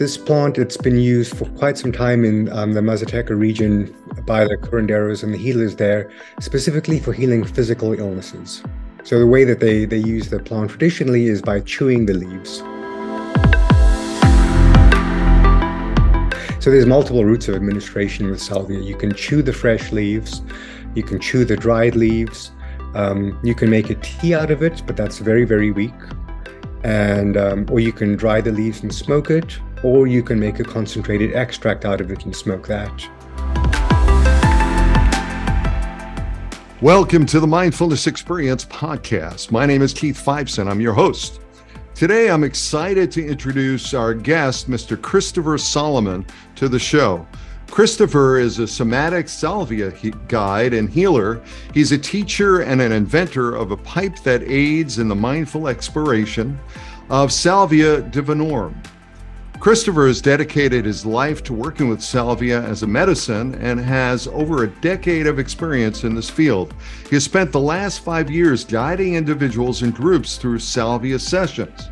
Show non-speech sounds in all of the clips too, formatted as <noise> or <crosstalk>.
this plant, it's been used for quite some time in um, the Mazateca region by the curanderos and the healers there, specifically for healing physical illnesses. So the way that they, they use the plant traditionally is by chewing the leaves. So there's multiple routes of administration with salvia. You can chew the fresh leaves, you can chew the dried leaves, um, you can make a tea out of it, but that's very, very weak. And um, or you can dry the leaves and smoke it, or you can make a concentrated extract out of it and smoke that. Welcome to the Mindfulness Experience podcast. My name is Keith Fiveson. I'm your host. Today, I'm excited to introduce our guest, Mr. Christopher Solomon, to the show. Christopher is a somatic salvia guide and healer. He's a teacher and an inventor of a pipe that aids in the mindful exploration of salvia divinorum. Christopher has dedicated his life to working with salvia as a medicine and has over a decade of experience in this field. He has spent the last five years guiding individuals and groups through salvia sessions.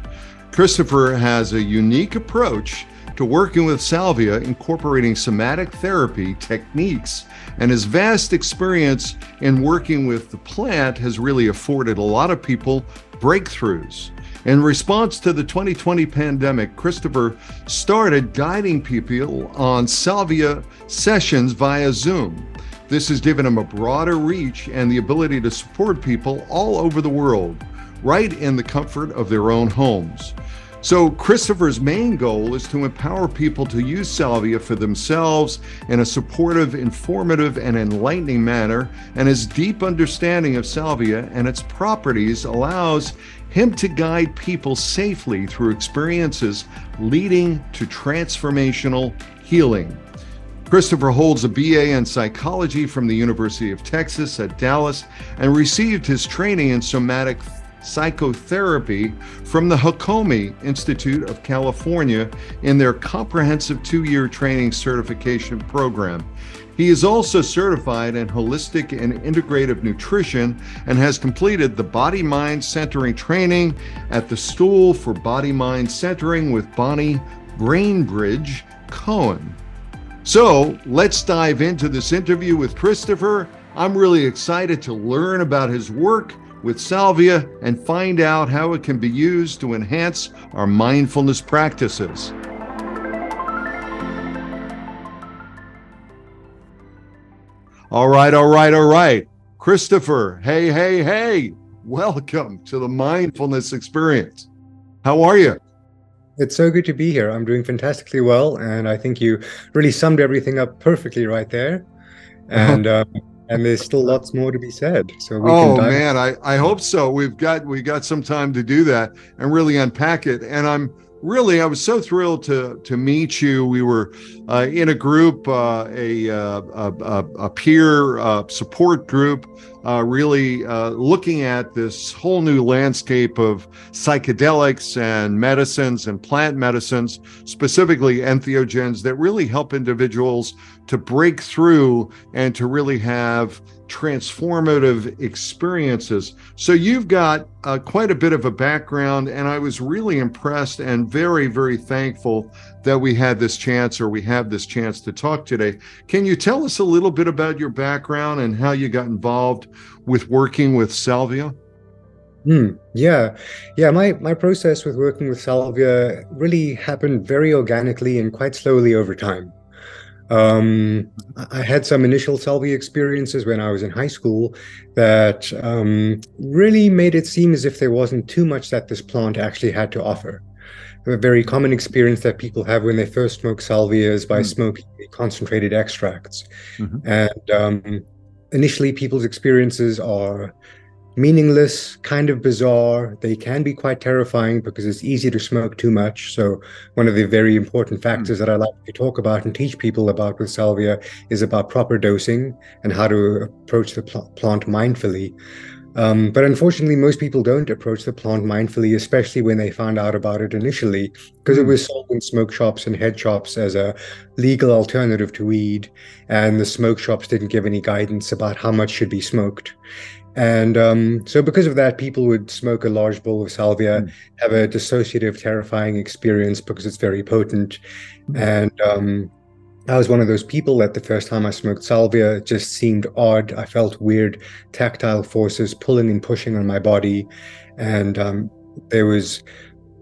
Christopher has a unique approach to working with salvia, incorporating somatic therapy techniques, and his vast experience in working with the plant has really afforded a lot of people breakthroughs. In response to the 2020 pandemic, Christopher started guiding people on salvia sessions via Zoom. This has given him a broader reach and the ability to support people all over the world, right in the comfort of their own homes. So, Christopher's main goal is to empower people to use salvia for themselves in a supportive, informative, and enlightening manner. And his deep understanding of salvia and its properties allows him to guide people safely through experiences leading to transformational healing. Christopher holds a BA in psychology from the University of Texas at Dallas and received his training in somatic psychotherapy from the Hakomi Institute of California in their comprehensive two year training certification program. He is also certified in holistic and integrative nutrition and has completed the body mind centering training at the School for Body Mind Centering with Bonnie Bainbridge Cohen. So let's dive into this interview with Christopher. I'm really excited to learn about his work with salvia and find out how it can be used to enhance our mindfulness practices. All right, all right, all right. Christopher, hey, hey, hey. Welcome to the mindfulness experience. How are you? It's so good to be here. I'm doing fantastically well. And I think you really summed everything up perfectly right there. <laughs> And, um, and there's still lots more to be said. So we oh man, I, I hope so. We've got we got some time to do that and really unpack it. And I'm really, I was so thrilled to to meet you. We were uh, in a group, uh, a, uh, a, a peer uh, support group, uh, really uh, looking at this whole new landscape of psychedelics and medicines and plant medicines, specifically entheogens, that really help individuals to break through and to really have transformative experiences. So you've got uh, quite a bit of a background, and I was really impressed and very, very thankful that we had this chance or we have this chance to talk today. Can you tell us a little bit about your background and how you got involved with working with Salvia? Hmm. yeah, yeah. My my process with working with Salvia really happened very organically and quite slowly over time. Um, I had some initial salvia experiences when I was in high school that um, really made it seem as if there wasn't too much that this plant actually had to offer. A very common experience that people have when they first smoke salvia is by mm. smoking concentrated extracts. Mm-hmm. And um, initially, people's experiences are meaningless, kind of bizarre. They can be quite terrifying because it's easy to smoke too much. So, one of the very important factors mm. that I like to talk about and teach people about with salvia is about proper dosing and how to approach the pl- plant mindfully. Um, but unfortunately, most people don't approach the plant mindfully, especially when they found out about it initially, because it hmm. was sold in smoke shops and head shops as a legal alternative to weed. And the smoke shops didn't give any guidance about how much should be smoked. And um, so, because of that, people would smoke a large bowl of salvia, Mm. have a dissociative, terrifying experience because it's very potent. Mm. And um, I was one of those people that the first time I smoked salvia, it just seemed odd. I felt weird tactile forces pulling and pushing on my body. And um, there was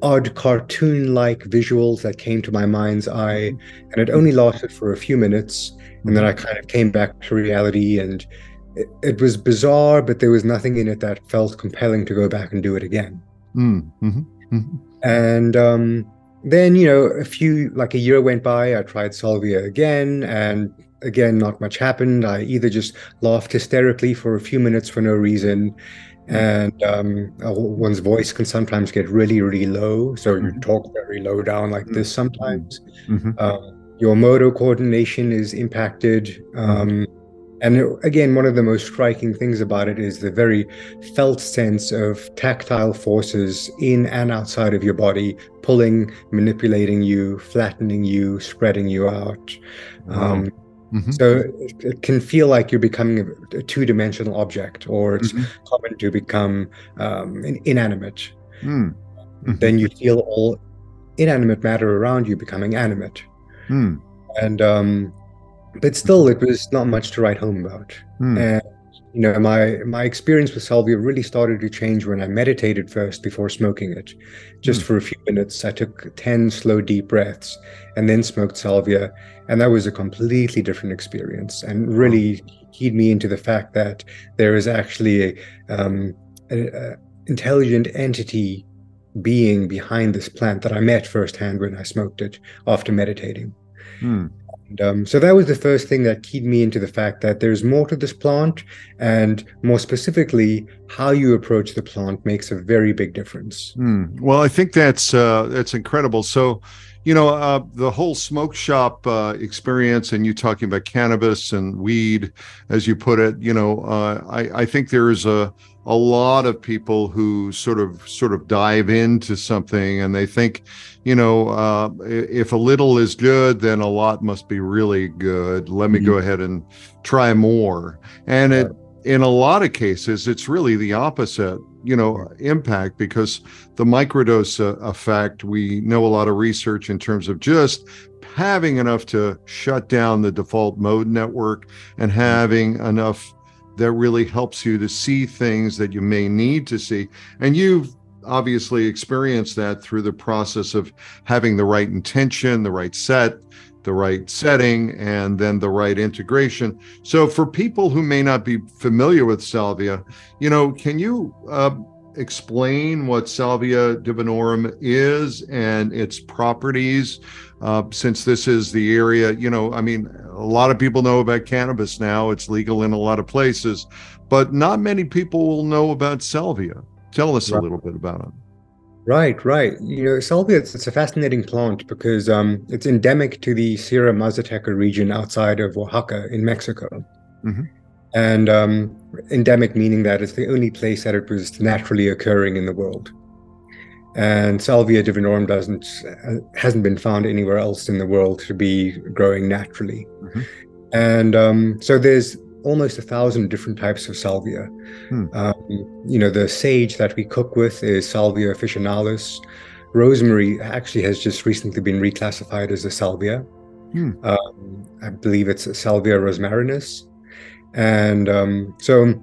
odd cartoon-like visuals that came to my mind's eye. And it only lasted for a few minutes. And then I kind of came back to reality and it, it was bizarre, but there was nothing in it that felt compelling to go back and do it again. Mm, mhm, mhm. And um, then, you know, a few, like a year went by, I tried salvia again, and again, not much happened. I either just laughed hysterically for a few minutes for no reason, and um, one's voice can sometimes get really, really low. So you Mhm. talk very low down like this sometimes. Mhm. Um, your motor coordination is impacted. Um, and again, one of the most striking things about it is the very felt sense of tactile forces in and outside of your body, pulling, manipulating you, flattening you, spreading you out. Um, Mhm. so it, can feel like you're becoming a, a two-dimensional object, or it's Mhm. common to become um, in- inanimate. Mm, Mhm. Then you feel all inanimate matter around you becoming animate mm, and um but still it was not much to write home about mm. and you know my my experience with salvia really started to change when i meditated first before smoking it just Hmm. for a few minutes i took 10 slow deep breaths and then smoked salvia and that was a completely different experience and really keyed me into the fact that there is actually a, um, a, a intelligent entity being behind this plant that i met firsthand when i smoked it after meditating Mm. And, um, so that was the first thing that keyed me into the fact that there's more to this plant, and more specifically, how you approach the plant makes a very big difference. Mm. Well, I think that's uh, that's incredible. So, you know, uh, the whole smoke shop uh, experience, and you talking about cannabis and weed, as you put it. You know, uh, I I think there is a a lot of people who sort of sort of dive into something and they think, you know, uh, if a little is good, then a lot must be really good. Let me Mhm. go ahead and try more. And it in a lot of cases, it's really the opposite, you know, impact because the microdose uh, effect, we know a lot of research in terms of just having enough to shut down the default mode network and having enough that really helps you to see things that you may need to see. And you've obviously experienced that through the process of having the right intention, the right set, the right setting, and then the right integration. So, for people who may not be familiar with salvia, you know, can you uh, explain what salvia divinorum is and its properties? Uh, since this is the area, you know, I mean, a lot of people know about cannabis now, it's legal in a lot of places, but not many people will know about salvia. Tell us a little bit about it. Right, right. You know, salvia, it's, it's a fascinating plant because um, it's endemic to the Sierra Mazateca region outside of Oaxaca in Mexico. Mhm. And um, endemic meaning that it's the only place that it was naturally occurring in the world. And Salvia divinorum doesn't uh, hasn't been found anywhere else in the world to be growing naturally. Mhm. And um, so there's almost a thousand different types of salvia. Hmm. Um, you know, the sage that we cook with is Salvia officinalis. Rosemary actually has just recently been reclassified as a salvia. Hmm. Um, I believe it's a Salvia rosmarinus. And um, so,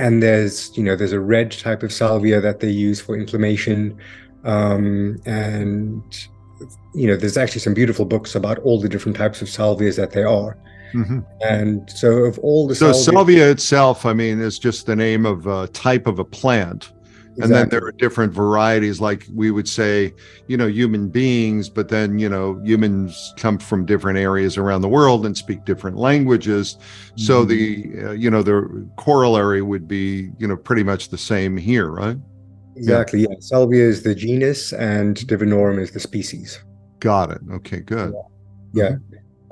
and there's, you know, there's a red type of salvia that they use for inflammation. Um, and, you know, there's actually some beautiful books about all the different types of salvias that there are. Mhm. And so, of all the So, salvia, salvia itself, I mean, is just the name of a type of a plant. And then there are different varieties, like we would say, you know, human beings, but then, you know, humans come from different areas around the world and speak different languages. So Mhm. the, uh, you know, the corollary would be, you know, pretty much the same here, right? Exactly. Yeah. Salvia is the genus and divinorum is the species. Got it. Okay, good. Yeah.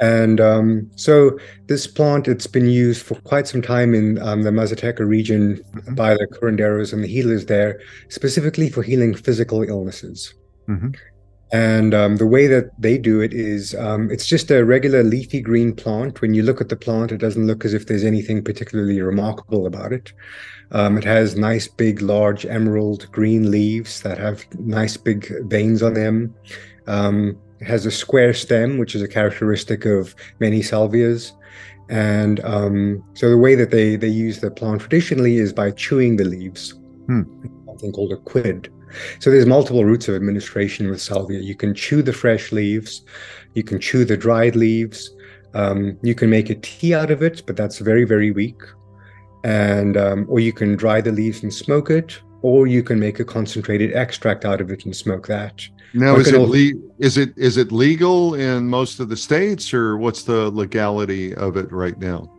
And um, so this plant, it's been used for quite some time in um, the Mazateca region Mhm. by the curanderos and the healers there, specifically for healing physical illnesses. Mhm. And um, the way that they do it is um, it's just a regular leafy green plant. When you look at the plant, it doesn't look as if there's anything particularly remarkable about it. Um, it has nice, big, large emerald green leaves that have nice, big veins on them. Um, it has a square stem, which is a characteristic of many salvias. And um, so the way that they, they use the plant traditionally is by chewing the leaves, Hmm. something called a quid. So there's multiple routes of administration with salvia. You can chew the fresh leaves, you can chew the dried leaves, um, you can make a tea out of it, but that's very very weak, and um, or you can dry the leaves and smoke it, or you can make a concentrated extract out of it and smoke that. Now, is it le- is it is it legal in most of the states, or what's the legality of it right now?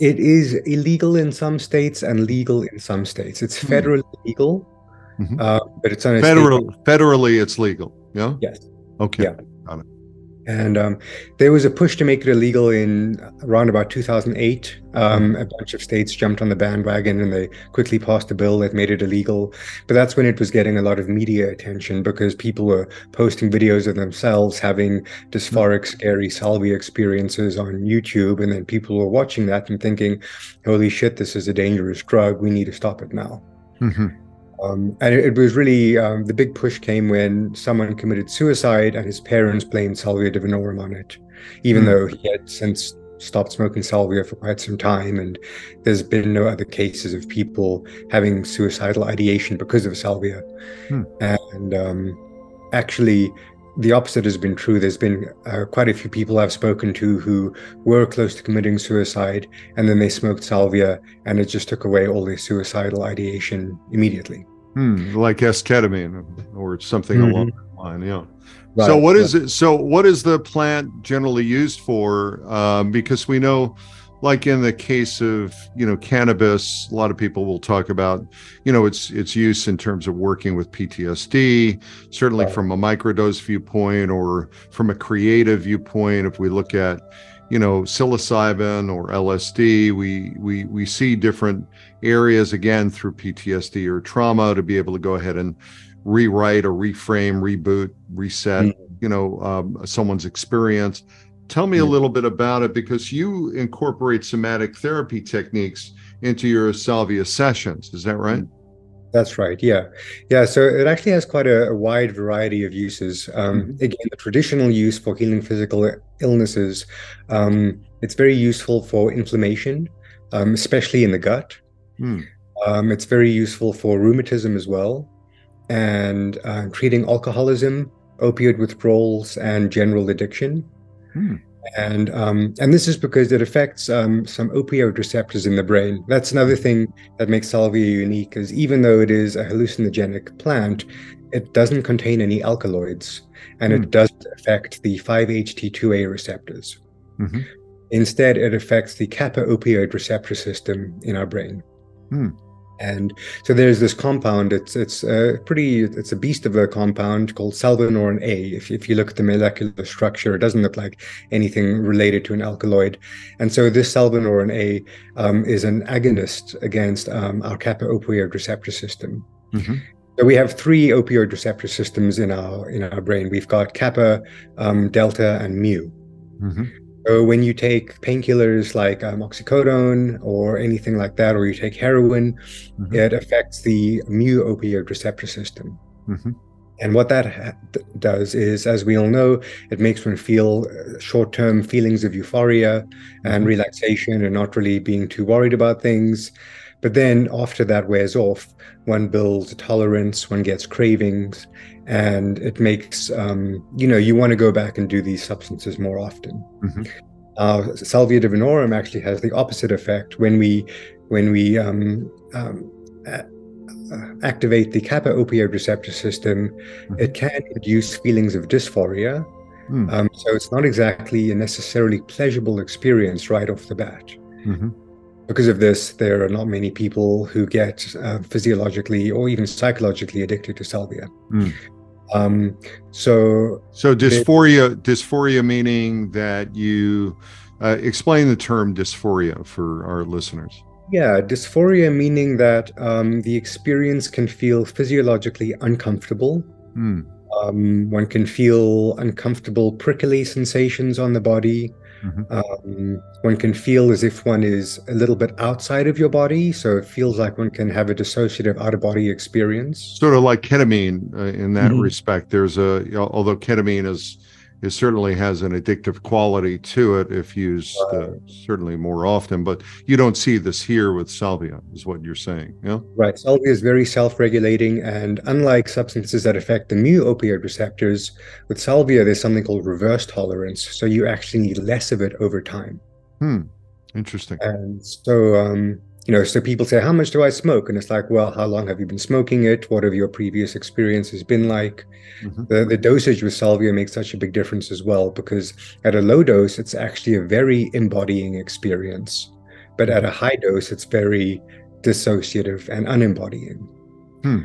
It is illegal in some states and legal in some states. It's Hmm. federally legal, Mhm. uh, but it's on state- Federal federally, it's legal. Yeah. Yes. Okay. Yeah. And um, there was a push to make it illegal in around about 2008. Um, a bunch of states jumped on the bandwagon and they quickly passed a bill that made it illegal. But that's when it was getting a lot of media attention because people were posting videos of themselves having dysphoric, scary salvia experiences on YouTube. And then people were watching that and thinking, holy shit, this is a dangerous drug. We need to stop it now. Mhm. Um, and it, it was really um, the big push came when someone committed suicide and his parents blamed salvia divinorum on it, even Hmm. though he had since stopped smoking salvia for quite some time. And there's been no other cases of people having suicidal ideation because of salvia. Hmm. And um, actually, the opposite has been true. There's been uh, quite a few people I've spoken to who were close to committing suicide, and then they smoked salvia, and it just took away all their suicidal ideation immediately. Hmm, like esketamine or something Mhm. along that line. Yeah. so Right, what is it? So what is the plant generally used for? Um, because we know, like in the case of you know cannabis, a lot of people will talk about you know its its use in terms of working with PTSD. Certainly Right. from a microdose viewpoint or from a creative viewpoint. If we look at you know psilocybin or LSD, we we we see different areas again through PTSD or trauma to be able to go ahead and rewrite or reframe, reboot, reset, Mm. you know, um, someone's experience. Tell me a Mm. little bit about it because you incorporate somatic therapy techniques into your salvia sessions. Is that right? That's right. Yeah. Yeah. So it actually has quite a, a wide variety of uses. Um, Mhm. Again, the traditional use for healing physical illnesses, um, it's very useful for inflammation, um, especially in the gut. Hmm. Um, it's very useful for rheumatism as well, and uh, treating alcoholism, opioid withdrawals, and general addiction. Hmm. And um, and this is because it affects um, some opioid receptors in the brain. That's another thing that makes salvia unique. Is even though it is a hallucinogenic plant, it doesn't contain any alkaloids, and Hmm. it doesn't affect the 5-HT2A receptors. Mhm. Instead, it affects the kappa opioid receptor system in our brain. Hmm. And so there's this compound. It's it's a pretty it's a beast of a compound called salvinorin A. If if you look at the molecular structure, it doesn't look like anything related to an alkaloid. And so this salvinorin A um, is an agonist against um, our kappa opioid receptor system. Mhm. So we have three opioid receptor systems in our in our brain. We've got kappa, um, delta, and mu. Mhm. So when you take painkillers like um, oxycodone or anything like that, or you take heroin, Mhm. it affects the mu opioid receptor system. Mhm. And what that ha- does is, as we all know, it makes one feel uh, short-term feelings of euphoria and Mhm. relaxation and not really being too worried about things. But then after that wears off, one builds a tolerance, one gets cravings, and it makes, um, you know, you want to go back and do these substances more often. Mhm. Uh, Salvia divinorum actually has the opposite effect when we when we um, um, a- uh, activate the kappa opioid receptor system. Mhm. It can induce feelings of dysphoria. Um, so it's not exactly a necessarily pleasurable experience right off the bat. Mhm. Because of this, there are not many people who get uh, physiologically or even psychologically addicted to salvia. Hmm. Um, so So dysphoria, dysphoria meaning that you uh, explain the term dysphoria for our listeners. Yeah, dysphoria meaning that um, the experience can feel physiologically uncomfortable, Hmm. Um, one can feel uncomfortable, prickly sensations on the body. Mhm. Um, one can feel as if one is a little bit outside of your body, so it feels like one can have a dissociative out of body experience. Sort of like ketamine uh, in that Mhm. respect. There's a although ketamine is it certainly has an addictive quality to it if used uh, certainly more often, but you don't see this here with salvia, is what you're saying. Yeah. Right. Salvia is very self regulating, and unlike substances that affect the mu opioid receptors, with salvia, there's something called reverse tolerance. So you actually need less of it over time. Hmm. Interesting. And so, um, you know, so people say, How much do I smoke? And it's like, Well, how long have you been smoking it? What have your previous experiences been like? Mhm. The, the dosage with salvia makes such a big difference as well, because at a low dose, it's actually a very embodying experience. But at a high dose, it's very dissociative and unembodying. Hmm.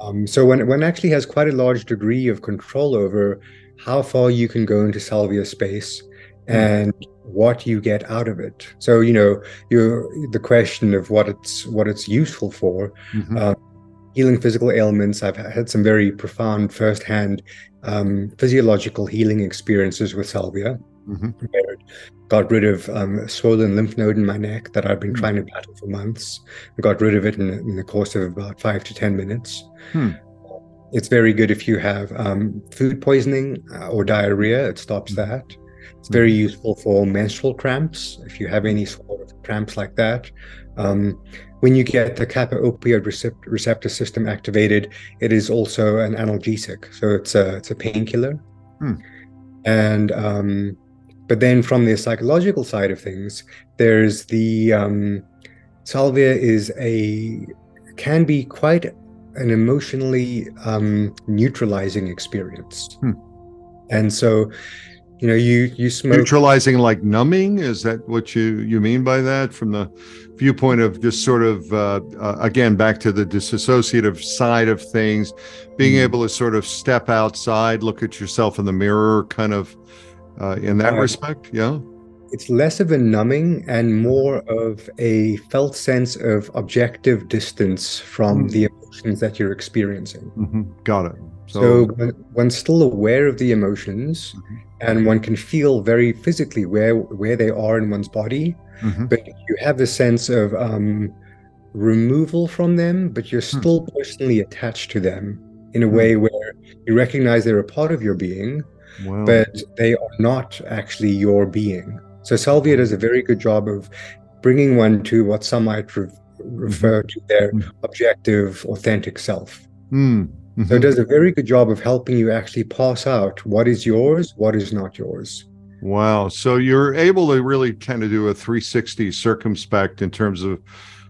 Um, so one, one actually has quite a large degree of control over how far you can go into salvia space and what you get out of it. So you know, you the question of what it's what it's useful for. Mhm. Uh, healing physical ailments. I've had some very profound firsthand um, physiological healing experiences with salvia. Mhm. It got rid of um, a swollen lymph node in my neck that I've been Hmm. trying to battle for months. I got rid of it in, in the course of about five to ten minutes. Hmm. It's very good if you have um, food poisoning uh, or diarrhea. It stops Hmm. that. It's very useful for menstrual cramps if you have any sort of cramps like that. Um, when you get the kappa opioid recep- receptor system activated, it is also an analgesic, so it's a it's a painkiller. Hmm. And um, but then from the psychological side of things, there's the um, salvia is a can be quite an emotionally um, neutralizing experience. Hmm. And so, you know, you you smoke. Neutralizing like numbing is that what you you mean by that from the viewpoint of just sort of uh, uh, again back to the disassociative side of things being Mhm. able to sort of step outside look at yourself in the mirror kind of uh, in that respect yeah it's less of a numbing and more of a felt sense of objective distance from Hmm. the emotions that you're experiencing. Mhm. got it so, So, one, one's still aware of the emotions, Mhm. And one can feel very physically where where they are in one's body. Mhm. But you have the sense of um, removal from them, but you're Hmm. still personally attached to them in a Hmm. way where you recognize they're a part of your being, wow but they are not actually your being. So salvia does a very good job of bringing one to what some might re- refer to their objective, authentic self. Mm. So it Mhm. does a very good job of helping you actually pass out what is yours, what is not yours. Wow. So you're able to really kind of do a 360 circumspect in terms of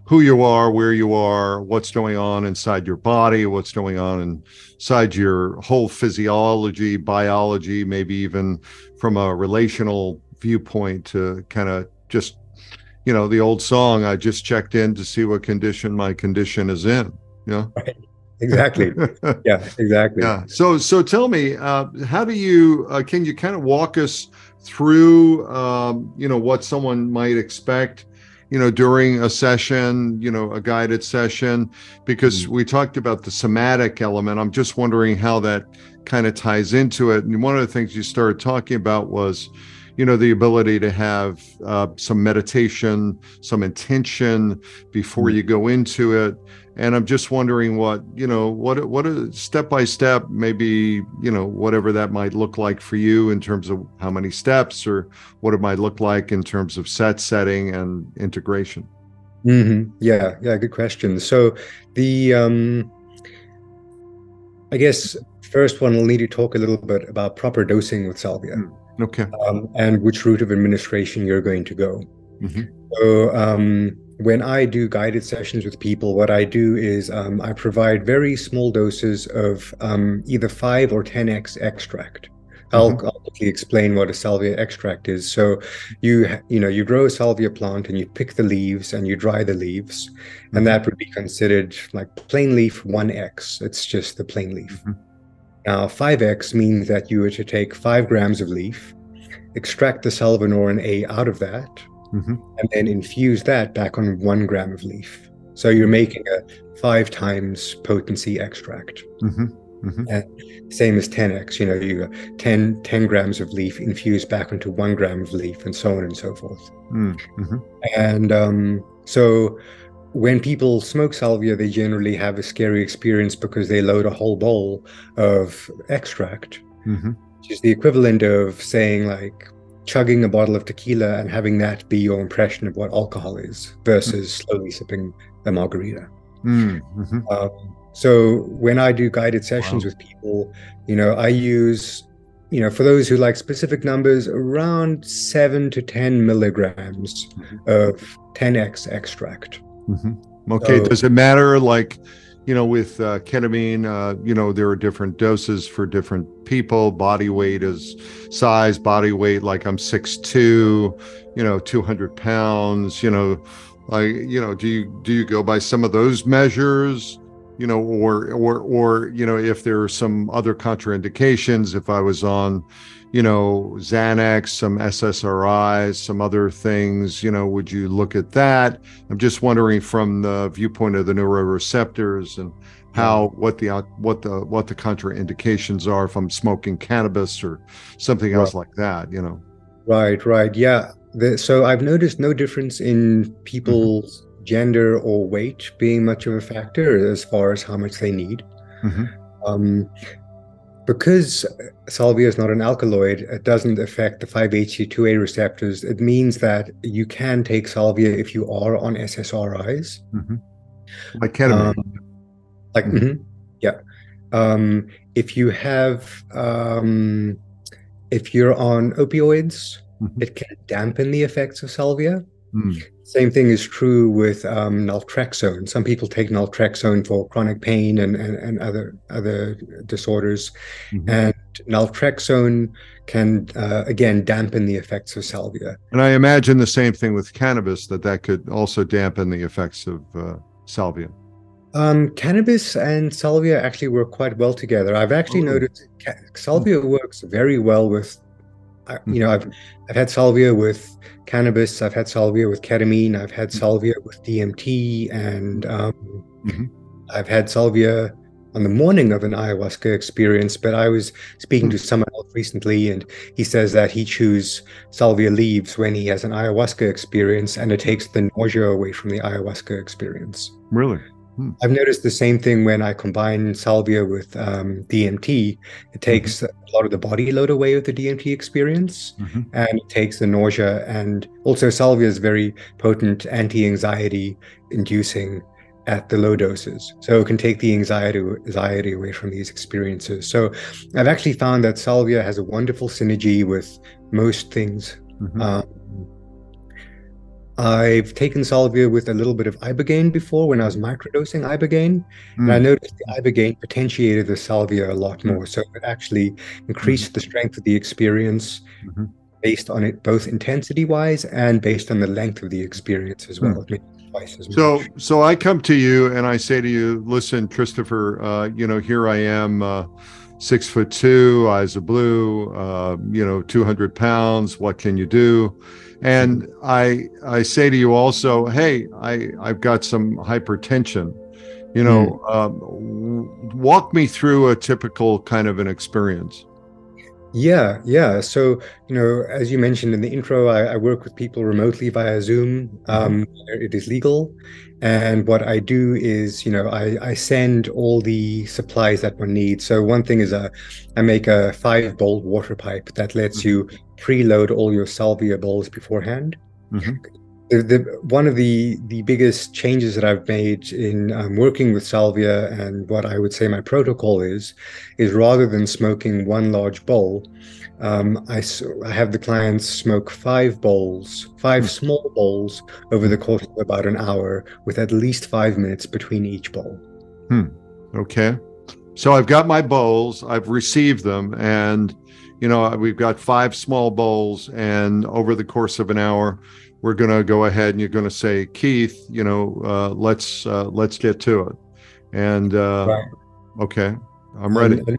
who you are, where you are, what's going on inside your body, what's going on inside your whole physiology, biology, maybe even from a relational viewpoint to kind of just, you know, the old song, I just checked in to see what condition my condition is in. Yeah. Exactly. <laughs> yeah, exactly. Yeah. So so tell me, uh, how do you uh, can you kind of walk us through um, you know what someone might expect you know during a session you know a guided session because Mhm. we talked about the somatic element i'm just wondering how that kind of ties into it and one of the things you started talking about was you know the ability to have uh, some meditation some intention before Mhm. you go into it and i'm just wondering what you know what what a step by step maybe you know whatever that might look like for you in terms of how many steps or what it might look like in terms of set setting and integration hmm Yeah, yeah, good question. So the um I guess first one we'll need to talk a little bit about proper dosing with salvia Mm. okay um, and which route of administration you're going to go. Mhm. So um, when I do guided sessions with people, what I do is um, I provide very small doses of um, either five or 10x extract. I'll, Mhm. I'll quickly explain what a salvia extract is. So you you know you grow a salvia plant and you pick the leaves and you dry the leaves, Mhm. and that would be considered like plain leaf 1x. It's just the plain leaf. Mhm. Now 5x means that you were to take five grams of leaf, extract the salvinorin A out of that, Mhm. and then infuse that back on one gram of leaf. So you're making a five times potency extract. Mhm. Mm-hmm. Same as 10x, you know, you 10, 10 grams of leaf infused back into one gram of leaf, and so on and so forth. Mm-hmm. And um, so when people smoke salvia, they generally have a scary experience because they load a whole bowl of extract, mm-hmm. which is the equivalent of saying, like, chugging a bottle of tequila and having that be your impression of what alcohol is versus mm-hmm. slowly sipping a margarita. Mm-hmm. Um, so when I do guided sessions wow. with people, you know, I use, you know, for those who like specific numbers, around seven to 10 milligrams mm-hmm. of 10x extract. Mm-hmm. Okay. So, Does it matter? Like, you know, with uh, ketamine, uh, you know, there are different doses for different people. Body weight is size, body weight. Like I'm six two, you know, 200 pounds, you know, like, you know, do you, do you go by some of those measures? You know, or or or you know, if there are some other contraindications, if I was on, you know, Xanax, some SSRIs, some other things, you know, would you look at that? I'm just wondering from the viewpoint of the neuroreceptors and how what the what the what the contraindications are if I'm smoking cannabis or something else right. like that, you know. Right, right, yeah. The, so I've noticed no difference in mm-hmm. people's gender or weight being much of a factor as far as how much they need. Mm-hmm. Um, because salvia is not an alkaloid, it doesn't affect the 5-HT2A receptors. It means that you can take salvia if you are on SSRIs. Mm-hmm. Like ketamine. Um, like, mm-hmm. mm-hmm. yeah. Um, if you have, um, if you're on opioids, mm-hmm. it can dampen the effects of salvia. Mm. Same thing is true with um, naltrexone. Some people take naltrexone for chronic pain and, and, and other other disorders, mm-hmm. and naltrexone can uh, again dampen the effects of salvia. And I imagine the same thing with cannabis that that could also dampen the effects of uh, salvia. Um, cannabis and salvia actually work quite well together. I've actually oh. noticed ca- salvia works very well with you know, I've I've had salvia with cannabis, I've had salvia with ketamine, I've had mm-hmm. salvia with DMT, and um, mm-hmm. I've had salvia on the morning of an ayahuasca experience. But I was speaking to mm. someone else recently, and he says that he chews salvia leaves when he has an ayahuasca experience, and it takes the nausea away from the ayahuasca experience. Really? Hmm. I've noticed the same thing when I combine salvia with um, DMT. It takes mm-hmm. a lot of the body load away with the DMT experience, mm-hmm. and it takes the nausea. And also, salvia is very potent anti-anxiety inducing at the low doses, so it can take the anxiety anxiety away from these experiences. So, I've actually found that salvia has a wonderful synergy with most things. Mm-hmm. Um, I've taken salvia with a little bit of ibogaine before when I was microdosing ibogaine, mm. and I mm. noticed the ibogaine potentiated the salvia a lot more. So it actually increased mm. the strength of the experience mm-hmm. based on it, both intensity wise and based on the length of the experience as well. Mm. As so, much. so I come to you and I say to you, listen, Christopher, uh, you know, here I am. Uh, six foot two, eyes of blue, uh, you know, 200 pounds. What can you do? And I I say to you also, hey, I I've got some hypertension. You know, mm. um, walk me through a typical kind of an experience. Yeah, yeah. So, you know, as you mentioned in the intro, I, I work with people remotely via Zoom. Mm-hmm. Um, it is legal. And what I do is, you know, I, I send all the supplies that one needs. So one thing is a, I make a five bolt water pipe that lets mm-hmm. you preload all your salvia bowls beforehand. Mm-hmm. The, the, one of the the biggest changes that I've made in um, working with salvia and what I would say my protocol is is rather than smoking one large bowl, um, I, I have the clients smoke five bowls, five mm-hmm. small bowls over the course of about an hour, with at least five minutes between each bowl. Hmm. Okay. So I've got my bowls, I've received them, and you know, we've got five small bowls, and over the course of an hour, we're going to go ahead and you're going to say, Keith, you know, uh, let's uh, let's get to it. And uh, right. okay, I'm ready. And, and,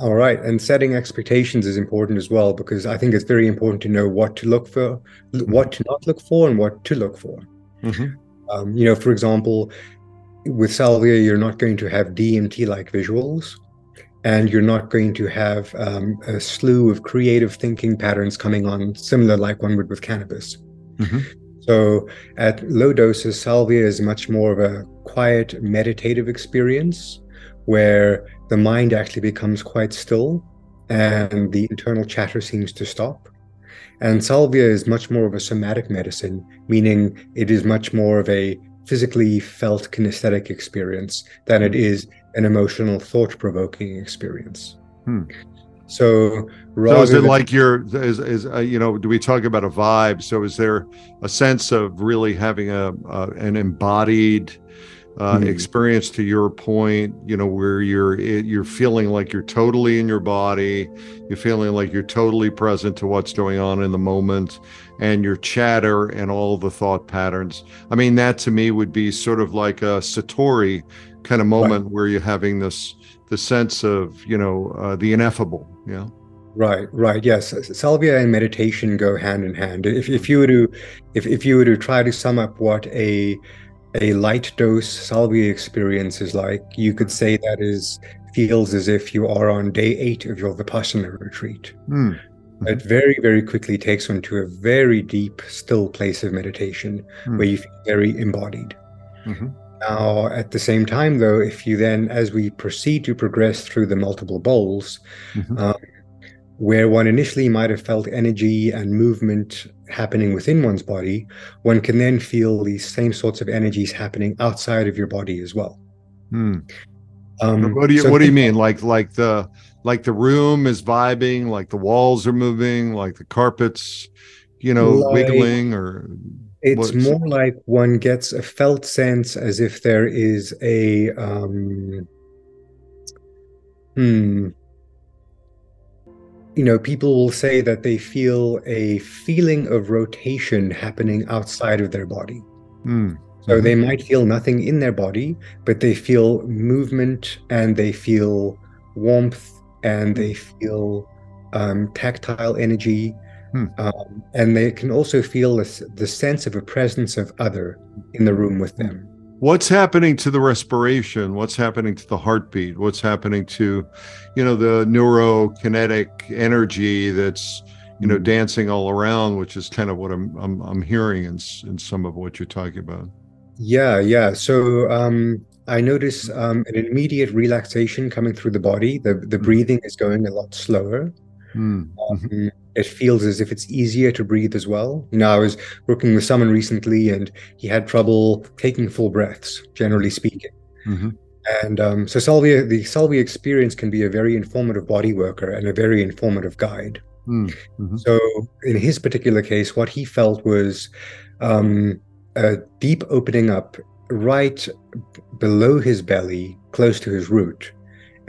all right, and setting expectations is important as well because I think it's very important to know what to look for, mm-hmm. what to not look for, and what to look for. Mm-hmm. Um, you know, for example, with salvia, you're not going to have DMT-like visuals and you're not going to have um, a slew of creative thinking patterns coming on, similar like one would with cannabis. Mm-hmm. So, at low doses, salvia is much more of a quiet, meditative experience where the mind actually becomes quite still and the internal chatter seems to stop. And salvia is much more of a somatic medicine, meaning it is much more of a physically felt kinesthetic experience than it is an emotional, thought provoking experience. Hmm. So, so is it like your is, is uh, you know do we talk about a vibe? So is there a sense of really having a uh, an embodied uh, mm. experience to your point you know where you're you're feeling like you're totally in your body you're feeling like you're totally present to what's going on in the moment and your chatter and all the thought patterns i mean that to me would be sort of like a satori kind of moment right. where you're having this the sense of you know uh, the ineffable yeah Right, right. Yes, salvia and meditation go hand in hand. If, if you were to, if, if you were to try to sum up what a a light dose salvia experience is like, you could say that is feels as if you are on day eight of your Vipassana retreat. Mm. It very, very quickly takes one to a very deep, still place of meditation mm. where you feel very embodied. Mm-hmm. Now, at the same time, though, if you then, as we proceed to progress through the multiple bowls, mm-hmm. um, where one initially might have felt energy and movement happening within one's body, one can then feel these same sorts of energies happening outside of your body as well. Hmm. Um, what do you so What do you mean? Like like the like the room is vibing, like the walls are moving, like the carpets, you know, like, wiggling, or it's more like one gets a felt sense as if there is a um, hmm you know, people will say that they feel a feeling of rotation happening outside of their body. Mm. So they mm-hmm. might feel nothing in their body, but they feel movement and they feel warmth and they feel um, tactile energy. Hmm. Um, and they can also feel this, the sense of a presence of other in the room with them. What's happening to the respiration? What's happening to the heartbeat? What's happening to you know the neurokinetic energy that's you know mm-hmm. dancing all around which is kind of what i'm i'm, I'm hearing in, in some of what you're talking about? Yeah yeah. So um i notice um an immediate relaxation coming through the body. The the mm. breathing is going a lot slower mm. um, it feels as if it's easier to breathe as well. You know, I was working with someone recently and he had trouble taking full breaths, generally speaking. Mm-hmm. And um, so salvia, the salvia experience can be a very informative body worker and a very informative guide. Mm-hmm. So in his particular case, what he felt was um, a deep opening up right below his belly, close to his root.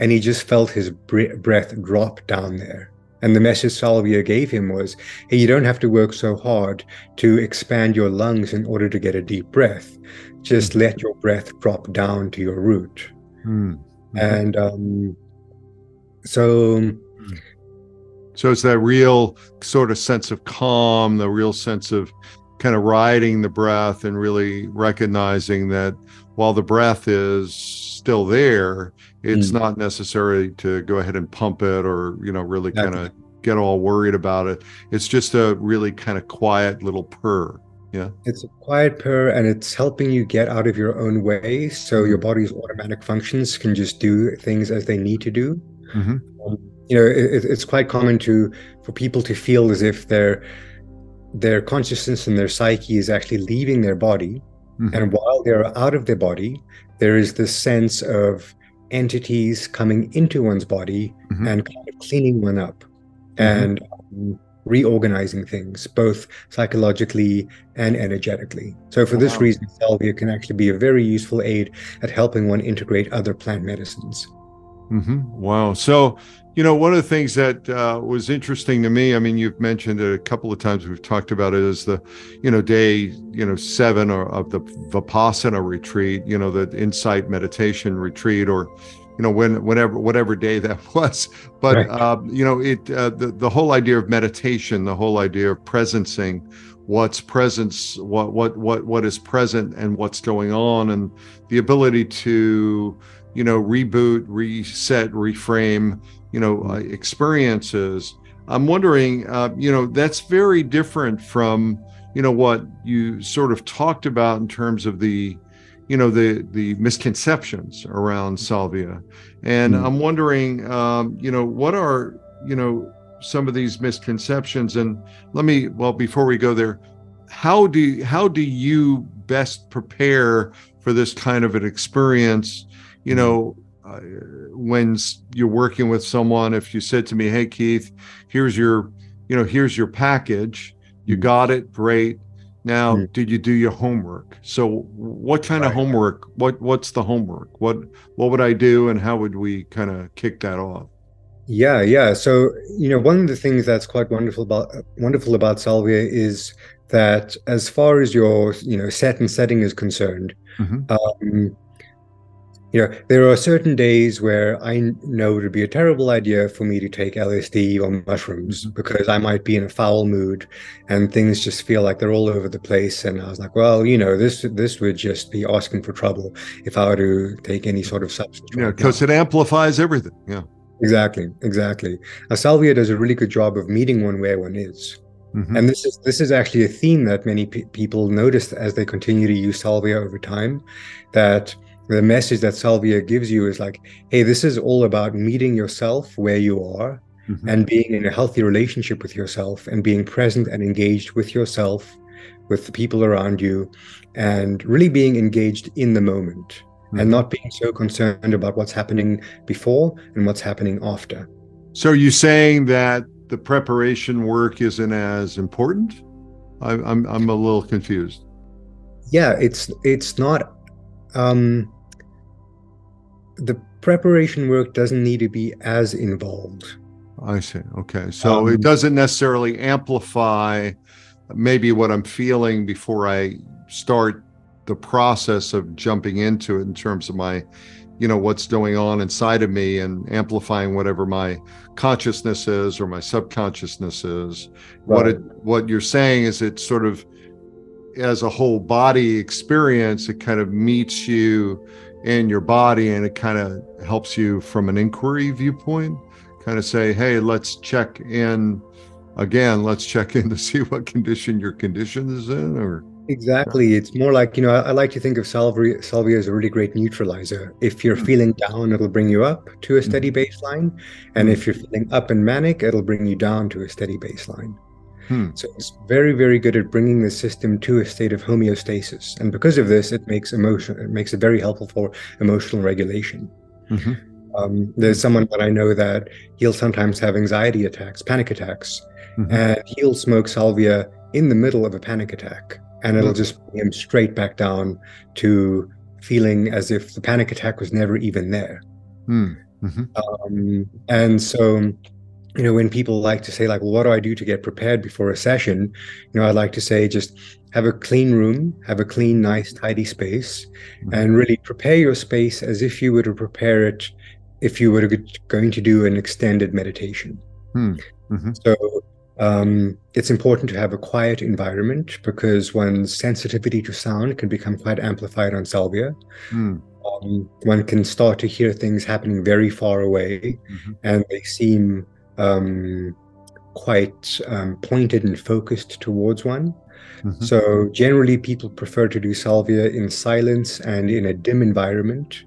And he just felt his breath drop down there. And the message Salvia gave him was hey, you don't have to work so hard to expand your lungs in order to get a deep breath. Just mm-hmm. let your breath drop down to your root. Mm-hmm. And um, so. Hmm. So it's that real sort of sense of calm, the real sense of kind of riding the breath and really recognizing that while the breath is still there, it's mm. not necessary to go ahead and pump it or you know really kind of get all worried about it it's just a really kind of quiet little purr yeah it's a quiet purr and it's helping you get out of your own way so your mm-hmm. body's automatic functions can just do things as they need to do mm-hmm. um, you know it, it's quite common to for people to feel as if their their consciousness and their psyche is actually leaving their body mm-hmm. and while they're out of their body there is this sense of entities coming into one's body mm-hmm. and kind of cleaning one up mm-hmm. and um, reorganizing things, both psychologically and energetically. So, for wow. this reason, salvia can actually be a very useful aid at helping one integrate other plant medicines. Mm-hmm. Wow. So, you know, one of the things that uh, was interesting to me, I mean, you've mentioned it a couple of times, we've talked about it, is the, you know, day, you know, seven or of the Vipassana retreat, you know, the insight meditation retreat, or, you know, when, whenever, whatever day that <laughs> was. But, right. uh, you know, it, uh, the, the whole idea of meditation, the whole idea of presencing, what's presence, what, what, what, what is present and what's going on, and the ability to, you know, reboot, reset, reframe, you know, uh, experiences. I'm wondering, uh, you know, that's very different from, you know, what you sort of talked about in terms of the, you know, the the misconceptions around salvia, and mm. I'm wondering, um, you know, what are, you know, some of these misconceptions, and let me, well, before we go there, how do how do you best prepare for this kind of an experience? You know, uh, when you're working with someone, if you said to me, "Hey, Keith, here's your, you know, here's your package. You mm. got it, great. Now, mm. did you do your homework? So, what kind right. of homework? What What's the homework? What What would I do, and how would we kind of kick that off? Yeah, yeah. So, you know, one of the things that's quite wonderful about wonderful about Salvia is that as far as your, you know, set and setting is concerned, mm-hmm. um, you know, there are certain days where I know it would be a terrible idea for me to take LSD or mushrooms mm-hmm. because I might be in a foul mood and things just feel like they're all over the place. And I was like, well, you know, this this would just be asking for trouble if I were to take any sort of substance. Yeah, because it amplifies everything. Yeah. Exactly, exactly. Now, Salvia does a really good job of meeting one where one is. Mm-hmm. And this is this is actually a theme that many pe- people notice as they continue to use Salvia over time. That the message that salvia gives you is like hey this is all about meeting yourself where you are mm-hmm. and being in a healthy relationship with yourself and being present and engaged with yourself with the people around you and really being engaged in the moment mm-hmm. and not being so concerned about what's happening before and what's happening after so are you saying that the preparation work isn't as important I, I'm, I'm a little confused yeah it's it's not um the preparation work doesn't need to be as involved. I see. Okay. So um, it doesn't necessarily amplify maybe what I'm feeling before I start the process of jumping into it in terms of my, you know, what's going on inside of me and amplifying whatever my consciousness is or my subconsciousness is. Right. What it what you're saying is it sort of as a whole body experience, it kind of meets you in your body and it kind of helps you from an inquiry viewpoint kind of say hey let's check in again let's check in to <laughs> see what condition your condition is in or exactly it's more like you know i, like to think of salvia, salvia as a really great neutralizer if you're mm-hmm. feeling down it'll bring you up to a steady mm-hmm. baseline and mm-hmm. if you're feeling up and manic it'll bring you down to a steady baseline Hmm. So it's very, very good at bringing the system to a state of homeostasis, and because of this, it makes emotion. It makes it very helpful for emotional regulation. Mm-hmm. Um, there's someone that I know that he'll sometimes have anxiety attacks, panic attacks, mm-hmm. and he'll smoke salvia in the middle of a panic attack, and it'll mm-hmm. just bring him straight back down to feeling as if the panic attack was never even there. Hmm. Mm-hmm. Um, and so you know, when people like to say, like, well, what do I do to get prepared before a session? You know, I'd like to say just have a clean room, have a clean, nice, tidy space, mm-hmm. and really prepare your space as if you were to prepare it if you were going to do an extended meditation. Hmm. Mm-hmm. So um, it's important to have a quiet environment because one's sensitivity to sound can become quite amplified on salvia. Mm. Um, one can start to hear things happening very far away, mm-hmm. and they seem um, quite um, pointed and focused towards one. Mm-hmm. So generally, people prefer to do salvia in silence and in a dim environment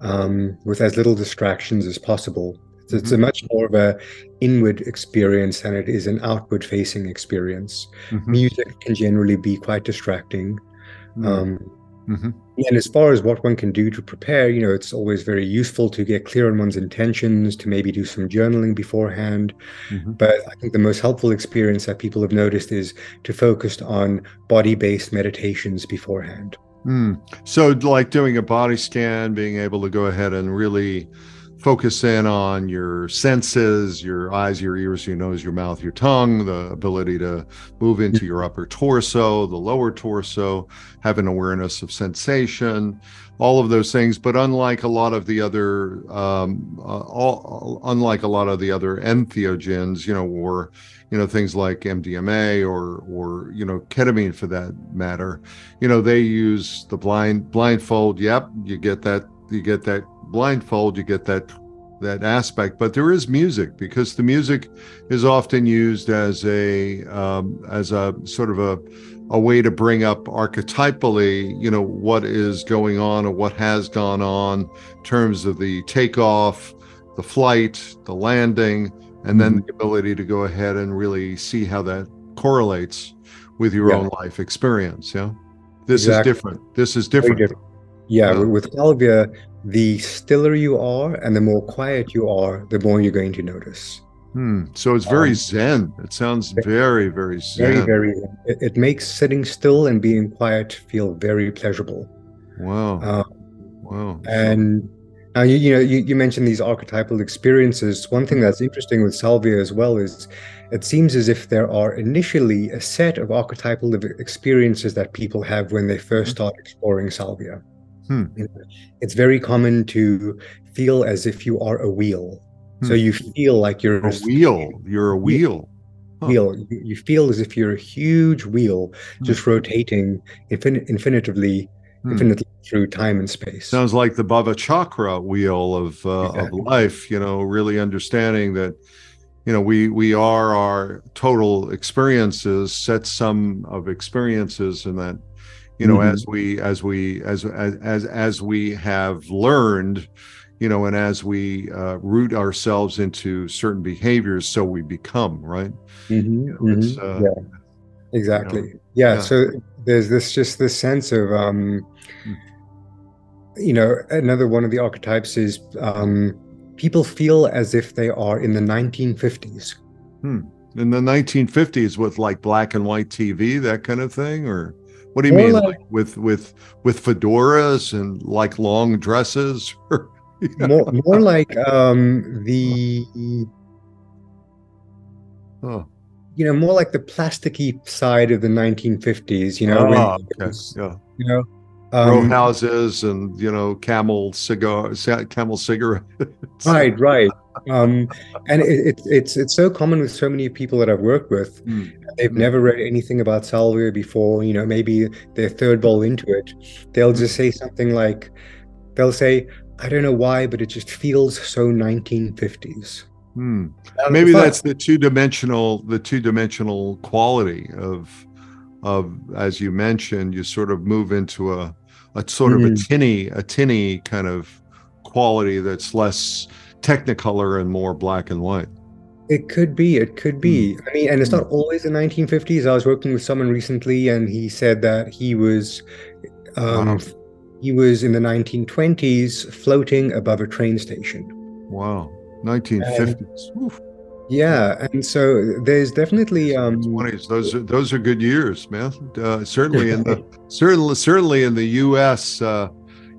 um, with as little distractions as possible. So mm-hmm. It's a mm-hmm. much more of a inward experience than it is an outward facing experience. Mm-hmm. Music can generally be quite distracting. Mm. Um, Mm-hmm. And as far as what one can do to prepare, you know, it's always very useful to get clear on one's intentions, to maybe do some journaling beforehand. Mm-hmm. But I think the most helpful experience that people have noticed is to focus on body based meditations beforehand. Mm. So, like doing a body scan, being able to go ahead and really focus in on your senses, your eyes, your ears, your nose, your mouth, your tongue, the ability to move into your upper torso, the lower torso, have an awareness of sensation, all of those things. But unlike a lot of the other, um, uh, all, unlike a lot of the other entheogens, you know, or you know things like MDMA or or you know ketamine for that matter, you know they use the blind blindfold. Yep, you get that you get that blindfold, you get that that aspect. But there is music because the music is often used as a um, as a sort of a a way to bring up archetypally, you know, what is going on or what has gone on in terms of the takeoff, the flight, the landing, and then mm-hmm. the ability to go ahead and really see how that correlates with your yeah. own life experience. Yeah. This exactly. is different. This is different. different. Yeah, uh, with salvia, the stiller you are and the more quiet you are, the more you're going to notice. Hmm. So it's very um, zen. It sounds very, very zen. Very, very. It, it, makes sitting still and being quiet feel very pleasurable. Wow. Um, wow. And now you, you know you, you mentioned these archetypal experiences. One thing that's interesting with salvia as well is it seems as if there are initially a set of archetypal experiences that people have when they first mm-hmm. start exploring salvia. Hmm. It's very common to feel as if you are a wheel. Hmm. So you feel like you're a wheel. You're a wheel. Wheel. You, you feel as if you're a huge wheel hmm. just rotating infin- infinitively, hmm. infinitely through time and space. Sounds like the Bhava Chakra wheel of uh, exactly. of life. You know, really understanding that you know we we are our total experiences set sum of experiences and that you know mm-hmm. as we as we as as as we have learned you know and as we uh, root ourselves into certain behaviors so we become right mm-hmm. you know, mm-hmm. uh, yeah exactly you know, yeah, yeah, so there's this just this sense of um mm. you know another one of the archetypes is um people feel as if they are in the 1950s. Hmm. In the 1950s, with like black and white TV, that kind of thing, or what do you More mean, like, like, with with with fedoras and like long dresses? <laughs> Or, more, more like um, the, oh. you know, more like the plasticky side of the 1950s. You know, oh, okay. was, yeah. you know, um, row houses and you know camel cigar camel cigarettes <laughs> right right um, and it, it, it's it's so common with so many people that i've worked with mm. They've mm. never read anything about salvia before you know maybe their third bowl into it they'll just say something like they'll say i don't know why but it just feels so 1950s hmm. maybe that's the two-dimensional the two-dimensional quality of of as you mentioned you sort of move into a a sort of mm. a hmm. tinny a tinny kind of quality that's less technicolor and more black and white it could be it could be mm. i mean and it's not hmm. always the 1950s i was working with someone recently and he said that he was um, wow. he was in the 1920s floating above a train station wow 1950s and, yeah, and so there's definitely um, 20s. Those are those are good years, man. Uh, certainly in the certainly certainly in the U.S. Uh,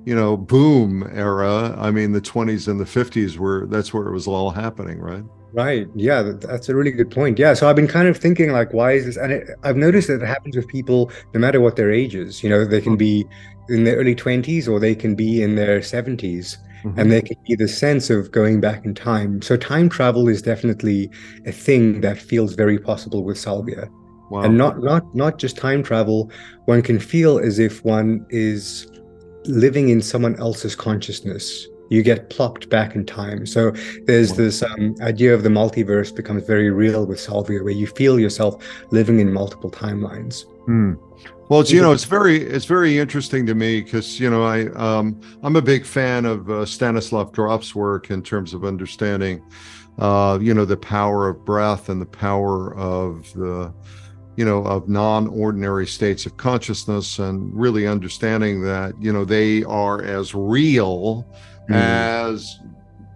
you know boom era. I mean, the 20s and the 50s were that's where it was all happening, right? Right. Yeah, that's a really good point. Yeah. So I've been kind of thinking like, why is this? And it, I've noticed that it happens with people no matter what their ages. You know, they can be in their early 20s or they can be in their 70s Mm-hmm. And there can be the sense of going back in time. So time travel is definitely a thing that feels very possible with salvia. Wow. And not not not just time travel, one can feel as if one is living in someone else's consciousness. You get plopped back in time. So there's this um, idea of the multiverse becomes very real with salvia, where you feel yourself living in multiple timelines. Mm. Well, it's, you know, it's very it's very interesting to me because you know I um, I'm a big fan of uh, Stanislav Grof's work in terms of understanding, uh, you know, the power of breath and the power of the, you know, of non-ordinary states of consciousness, and really understanding that you know they are as real mm. as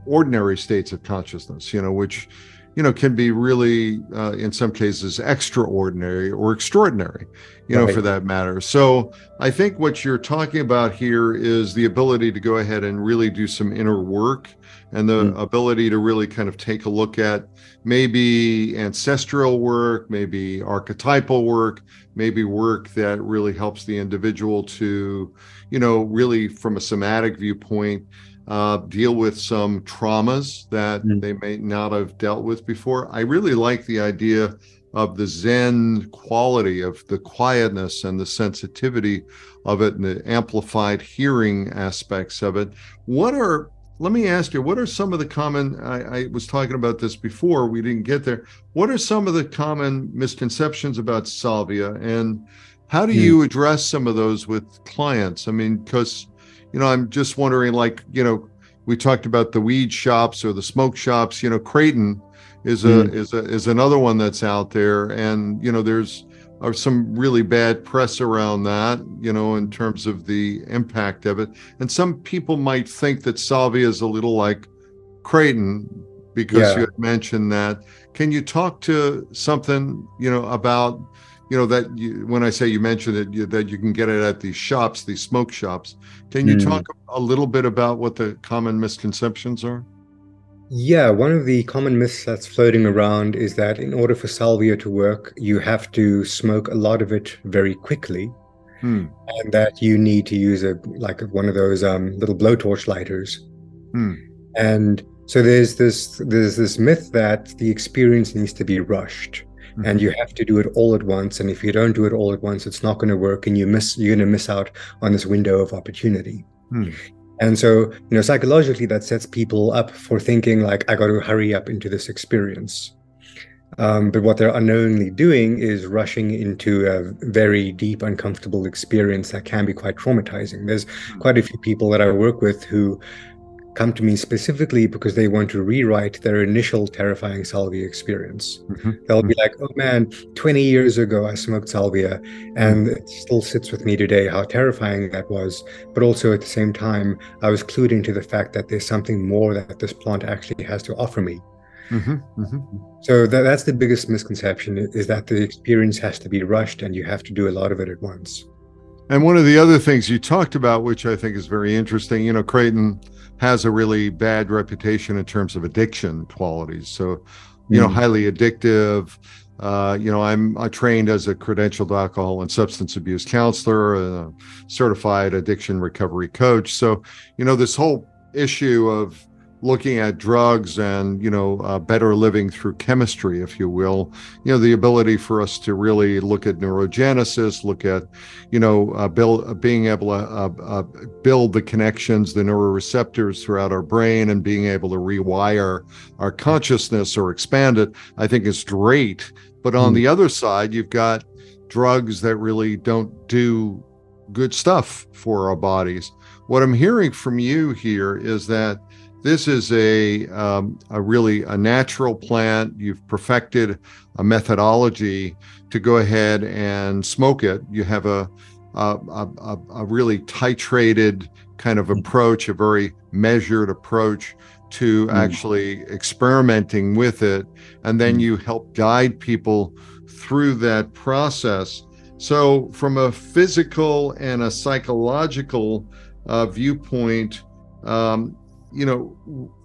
ordinary states of consciousness. You know, which you know, can be really, uh, in some cases, extraordinary or extraordinary, you right. know, for that matter. So I think what you're talking about here is the ability to go ahead and really do some inner work and the mm. ability to really kind of take a look at maybe ancestral work, maybe archetypal work, maybe work that really helps the individual to, you know, really from a somatic viewpoint, uh, deal with some traumas that mm. they may not have dealt with before. I really like the idea of the Zen quality of the quietness and the sensitivity of it and the amplified hearing aspects of it. What are let me ask you, what are some of the common? I, I, was talking about this before. We didn't get there. What are some of the common misconceptions about salvia, and how do hmm. you address some of those with clients? I mean, because you know, I'm just wondering, like, you know, we talked about the weed shops or the smoke shops. You know, Kratom is a mm. is a is another one that's out there, and you know, there's are some really bad press around that, you know, in terms of the impact of it. And some people might think that Salvia is a little like Kratom because yeah. you had mentioned that. Can you talk to something, you know, about, you know, that you, when I say you mentioned it, you, that you can get it at these shops, these smoke shops. Can you mm. talk a little bit about what the common misconceptions are? Yeah, one of the common myths that's floating around is that in order for salvia to work, you have to smoke a lot of it very quickly, hmm. and that you need to use a like one of those um, little blowtorch lighters. Hmm. And so there's this there's this myth that the experience needs to be rushed, mm-hmm. and you have to do it all at once. And if you don't do it all at once, it's not going to work, and you miss you're going to miss out on this window of opportunity. Hmm. And so, you know, psychologically, that sets people up for thinking like, I got to hurry up into this experience. Um, but what they're unknowingly doing is rushing into a very deep, uncomfortable experience that can be quite traumatizing. There's hmm. quite a few people that I work with who come to me specifically because they want to rewrite their initial terrifying salvia experience. Mm-hmm. They'll be like, oh man, 20 years ago I smoked salvia and it still sits with me today how terrifying that was. But also at the same time, I was clued into the fact that there's something more that this plant actually has to offer me. Mm-hmm. Mm-hmm. So that, that's the biggest misconception is that the experience has to be rushed and you have to do a lot of it at once. And one of the other things you talked about, which I think is very interesting, you know, Kratom has a really bad reputation in terms of addiction qualities. So, you mm. know, highly addictive. Uh, you know, I'm I trained as a credentialed alcohol and substance abuse counselor, a certified addiction recovery coach. So, you know, this whole issue of looking at drugs and you know uh, better living through chemistry if you will you know the ability for us to really look at neurogenesis look at you know uh, build uh, being able to uh, uh, build the connections the neuroreceptors throughout our brain and being able to rewire our consciousness or expand it i think is great but on mm. the other side you've got drugs that really don't do good stuff for our bodies what i'm hearing from you here is that this is a, um, a really a natural plant. You've perfected a methodology to go ahead and smoke it. You have a, a, a, a really titrated kind of approach, a very measured approach to mm. actually experimenting with it. And then mm. you help guide people through that process. So, from a physical and a psychological uh, viewpoint, um, you know,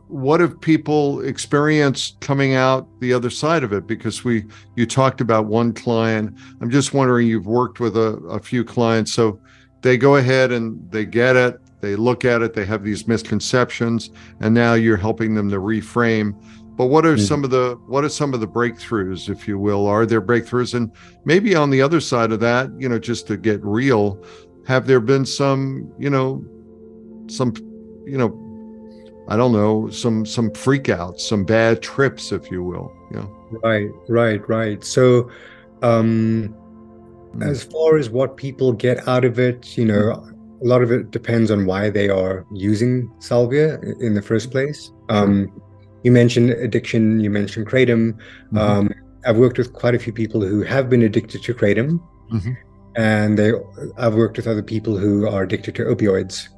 what have people experienced coming out the other side of it? Because we, you talked about one client. I'm just wondering, you've worked with a, a few clients, so they go ahead and they get it, they look at it, they have these misconceptions, and now you're helping them to reframe. But what are mm-hmm. some of the what are some of the breakthroughs, if you will? Are there breakthroughs? And maybe on the other side of that, you know, just to get real, have there been some, you know, some, you know, I don't know, some some freakouts, some bad trips, if you will. Yeah. Right, right, right. So, um, mm. as far as what people get out of it, you know, a lot of it depends on why they are using salvia in the first place. Um, you mentioned addiction. You mentioned kratom. Mm-hmm. Um, I've worked with quite a few people who have been addicted to kratom, mm-hmm. and they. I've worked with other people who are addicted to opioids.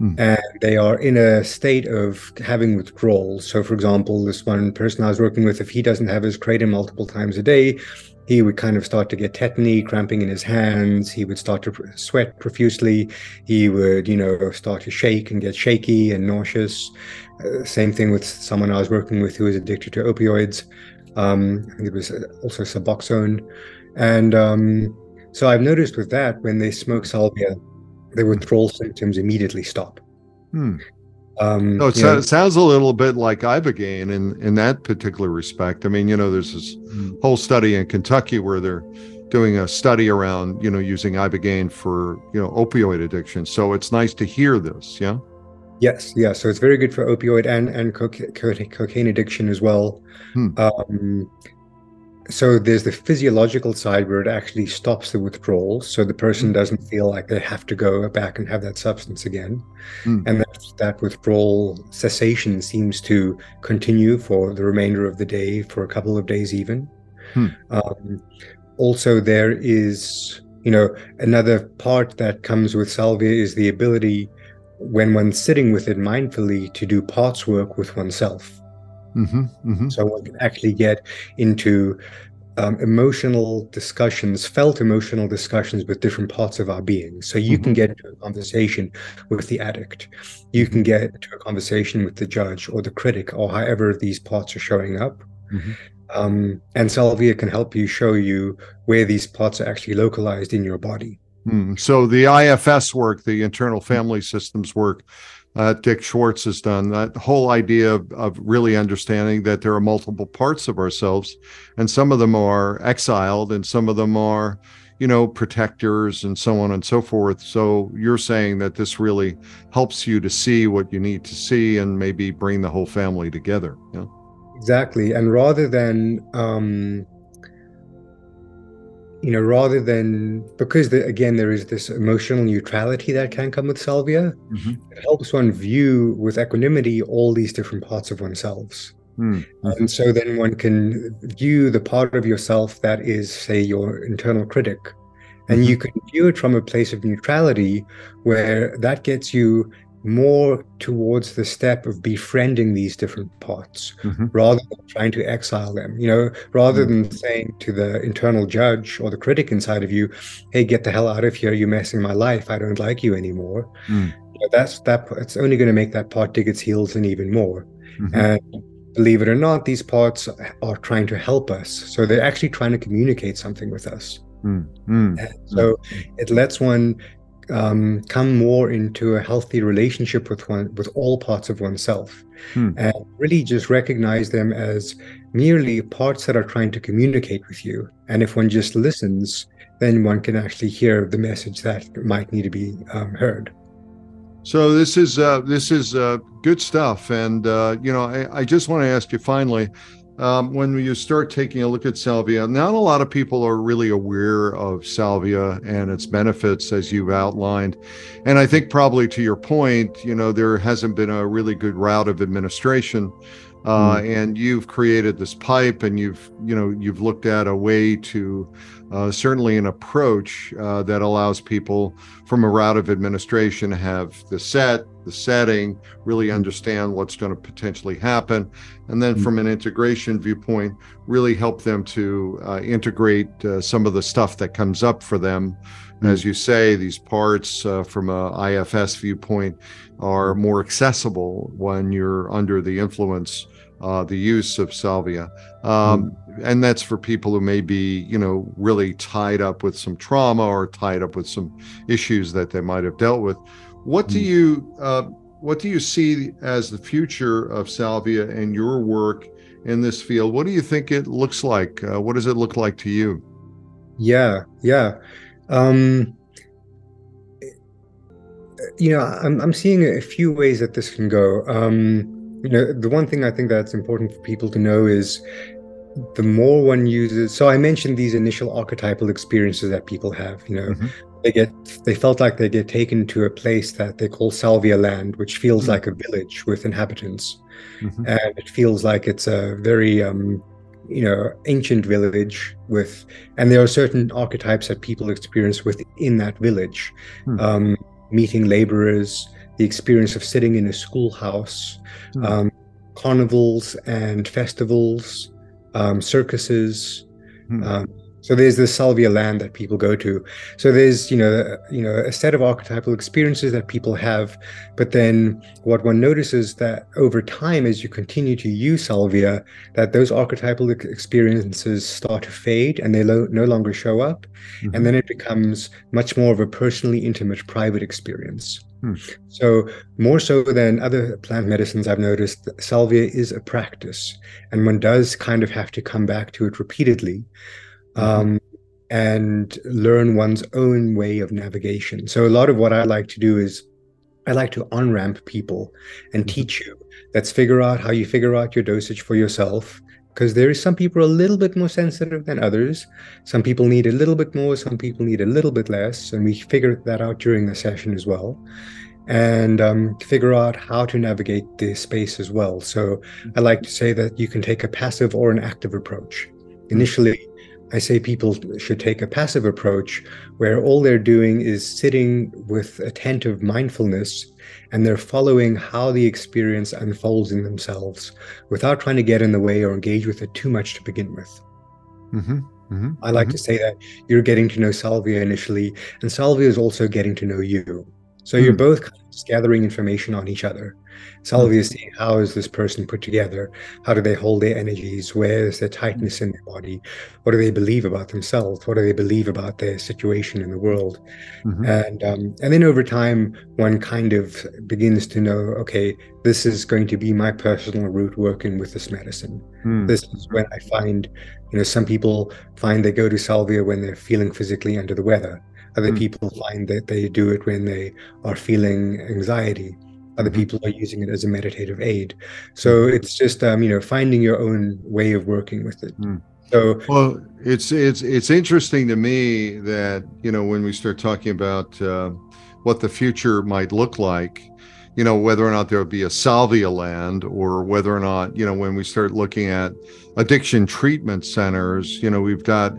Mm. And they are in a state of having withdrawal. So, for example, this one person I was working with, if he doesn't have his kratom multiple times a day, he would kind of start to get tetany, cramping in his hands. He would start to sweat profusely. He would, you know, start to shake and get shaky and nauseous. Uh, same thing with someone I was working with who was addicted to opioids. Um, I think it was uh, also Suboxone. And um, so I've noticed with that, when they smoke salvia, the withdrawal symptoms immediately stop. Hmm. Um, so it so, sounds a little bit like ibogaine in in that particular respect. I mean, you know, there's this hmm. whole study in Kentucky where they're doing a study around you know using ibogaine for you know opioid addiction. So it's nice to hear this. Yeah. Yes, yeah. So it's very good for opioid and and cocaine, cocaine addiction as well. Hmm. Um, so there's the physiological side where it actually stops the withdrawal, so the person hmm. doesn't feel like they have to go back and have that substance again, hmm. and that that withdrawal cessation seems to continue for the remainder of the day, for a couple of days even. Hmm. Um, also, there is you know another part that comes with salvia is the ability when one's sitting with it mindfully to do parts work with oneself. Mm-hmm, mm-hmm. So one can actually get into um, emotional discussions, felt emotional discussions with different parts of our being. So you mm-hmm. can get into a conversation with the addict, you can get into a conversation with the judge or the critic, or however these parts are showing up. Mm-hmm. Um, and Salvia can help you show you where these parts are actually localized in your body. Mm. So the IFS work, the internal family systems work, uh, Dick Schwartz has done that whole idea of, of, really understanding that there are multiple parts of ourselves, and some of them are exiled, and some of them are, you know, protectors, and so on and so forth. So you're saying that this really helps you to see what you need to see, and maybe bring the whole family together. Yeah. Exactly, and rather than um, you know, rather than because the, again there is this emotional neutrality that can come with salvia, mm-hmm. it helps one view with equanimity all these different parts of oneself. Mm-hmm. And so then one can view the part of yourself that is, say, your internal critic, and mm-hmm. you can view it from a place of neutrality where that gets you more towards the step of befriending these different parts mm-hmm. rather than trying to exile them you know rather mm-hmm. than saying to the internal judge or the critic inside of you hey get the hell out of here you're messing my life i don't like you anymore mm. that's that it's only going to make that part dig its heels in even more mm-hmm. and believe it or not these parts are trying to help us so they're actually trying to communicate something with us mm. Mm. so mm. it lets one um, come more into a healthy relationship with one with all parts of oneself. Hmm. and really just recognize them as merely parts that are trying to communicate with you. And if one just listens then one can actually hear the message that might need to be um, heard. So this is uh, this is uh, good stuff. And uh, you know I, I just want to ask you finally um, when you start taking a look at salvia, not a lot of people are really aware of salvia and its benefits, as you've outlined. And I think, probably to your point, you know, there hasn't been a really good route of administration. Uh, mm. And you've created this pipe, and you've, you know, you've looked at a way to uh, certainly an approach uh, that allows people from a route of administration have the set, the setting, really mm-hmm. understand what's going to potentially happen. And then from an integration viewpoint, really help them to uh, integrate uh, some of the stuff that comes up for them. Mm-hmm. As you say, these parts uh, from a IFS viewpoint are more accessible when you're under the influence uh, the use of salvia. Um, mm. And that's for people who may be, you know, really tied up with some trauma or tied up with some issues that they might have dealt with. What do mm. you uh, what do you see as the future of salvia and your work in this field? What do you think it looks like? Uh, what does it look like to you? Yeah, yeah. Um, you know, I'm I'm seeing a few ways that this can go. Um, you know the one thing i think that's important for people to know is the more one uses so i mentioned these initial archetypal experiences that people have you know mm-hmm. they get they felt like they get taken to a place that they call salvia land which feels mm-hmm. like a village with inhabitants mm-hmm. and it feels like it's a very um you know ancient village with and there are certain archetypes that people experience within that village hmm. um meeting laborers the experience of sitting in a schoolhouse, mm. um, carnivals and festivals, um, circuses. Mm. Um, so there's the salvia land that people go to. So there's you know you know a set of archetypal experiences that people have, but then what one notices that over time, as you continue to use salvia, that those archetypal experiences start to fade and they lo- no longer show up, mm-hmm. and then it becomes much more of a personally intimate, private experience. Hmm. So, more so than other plant medicines, I've noticed that salvia is a practice, and one does kind of have to come back to it repeatedly mm-hmm. um, and learn one's own way of navigation. So, a lot of what I like to do is I like to on ramp people and mm-hmm. teach you. Let's figure out how you figure out your dosage for yourself. Because there is some people a little bit more sensitive than others. Some people need a little bit more, some people need a little bit less. And we figure that out during the session as well. And um, figure out how to navigate the space as well. So I like to say that you can take a passive or an active approach. Initially, I say people should take a passive approach where all they're doing is sitting with attentive mindfulness and they're following how the experience unfolds in themselves without trying to get in the way or engage with it too much to begin with. Mm-hmm, mm-hmm, I like mm-hmm. to say that you're getting to know Salvia initially, and Salvia is also getting to know you. So you're hmm. both kind of just gathering information on each other. Salvia is seeing how is this person put together? How do they hold their energies? Where is their tightness in their body? What do they believe about themselves? What do they believe about their situation in the world? Mm-hmm. And um, and then over time, one kind of begins to know, okay, this is going to be my personal route working with this medicine. Mm. This is when I find, you know, some people find they go to Salvia when they're feeling physically under the weather other mm. people find that they do it when they are feeling anxiety. Other mm-hmm. people are using it as a meditative aid. So mm. it's just um, you know finding your own way of working with it. Mm. So well, it's it's it's interesting to me that you know when we start talking about uh, what the future might look like, you know whether or not there will be a salvia land or whether or not you know when we start looking at addiction treatment centers, you know we've got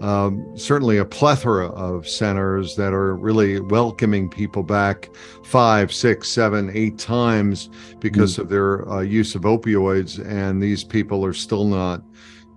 um, certainly a plethora of centers that are really welcoming people back five, six, seven, eight times because mm. of their uh, use of opioids, and these people are still not,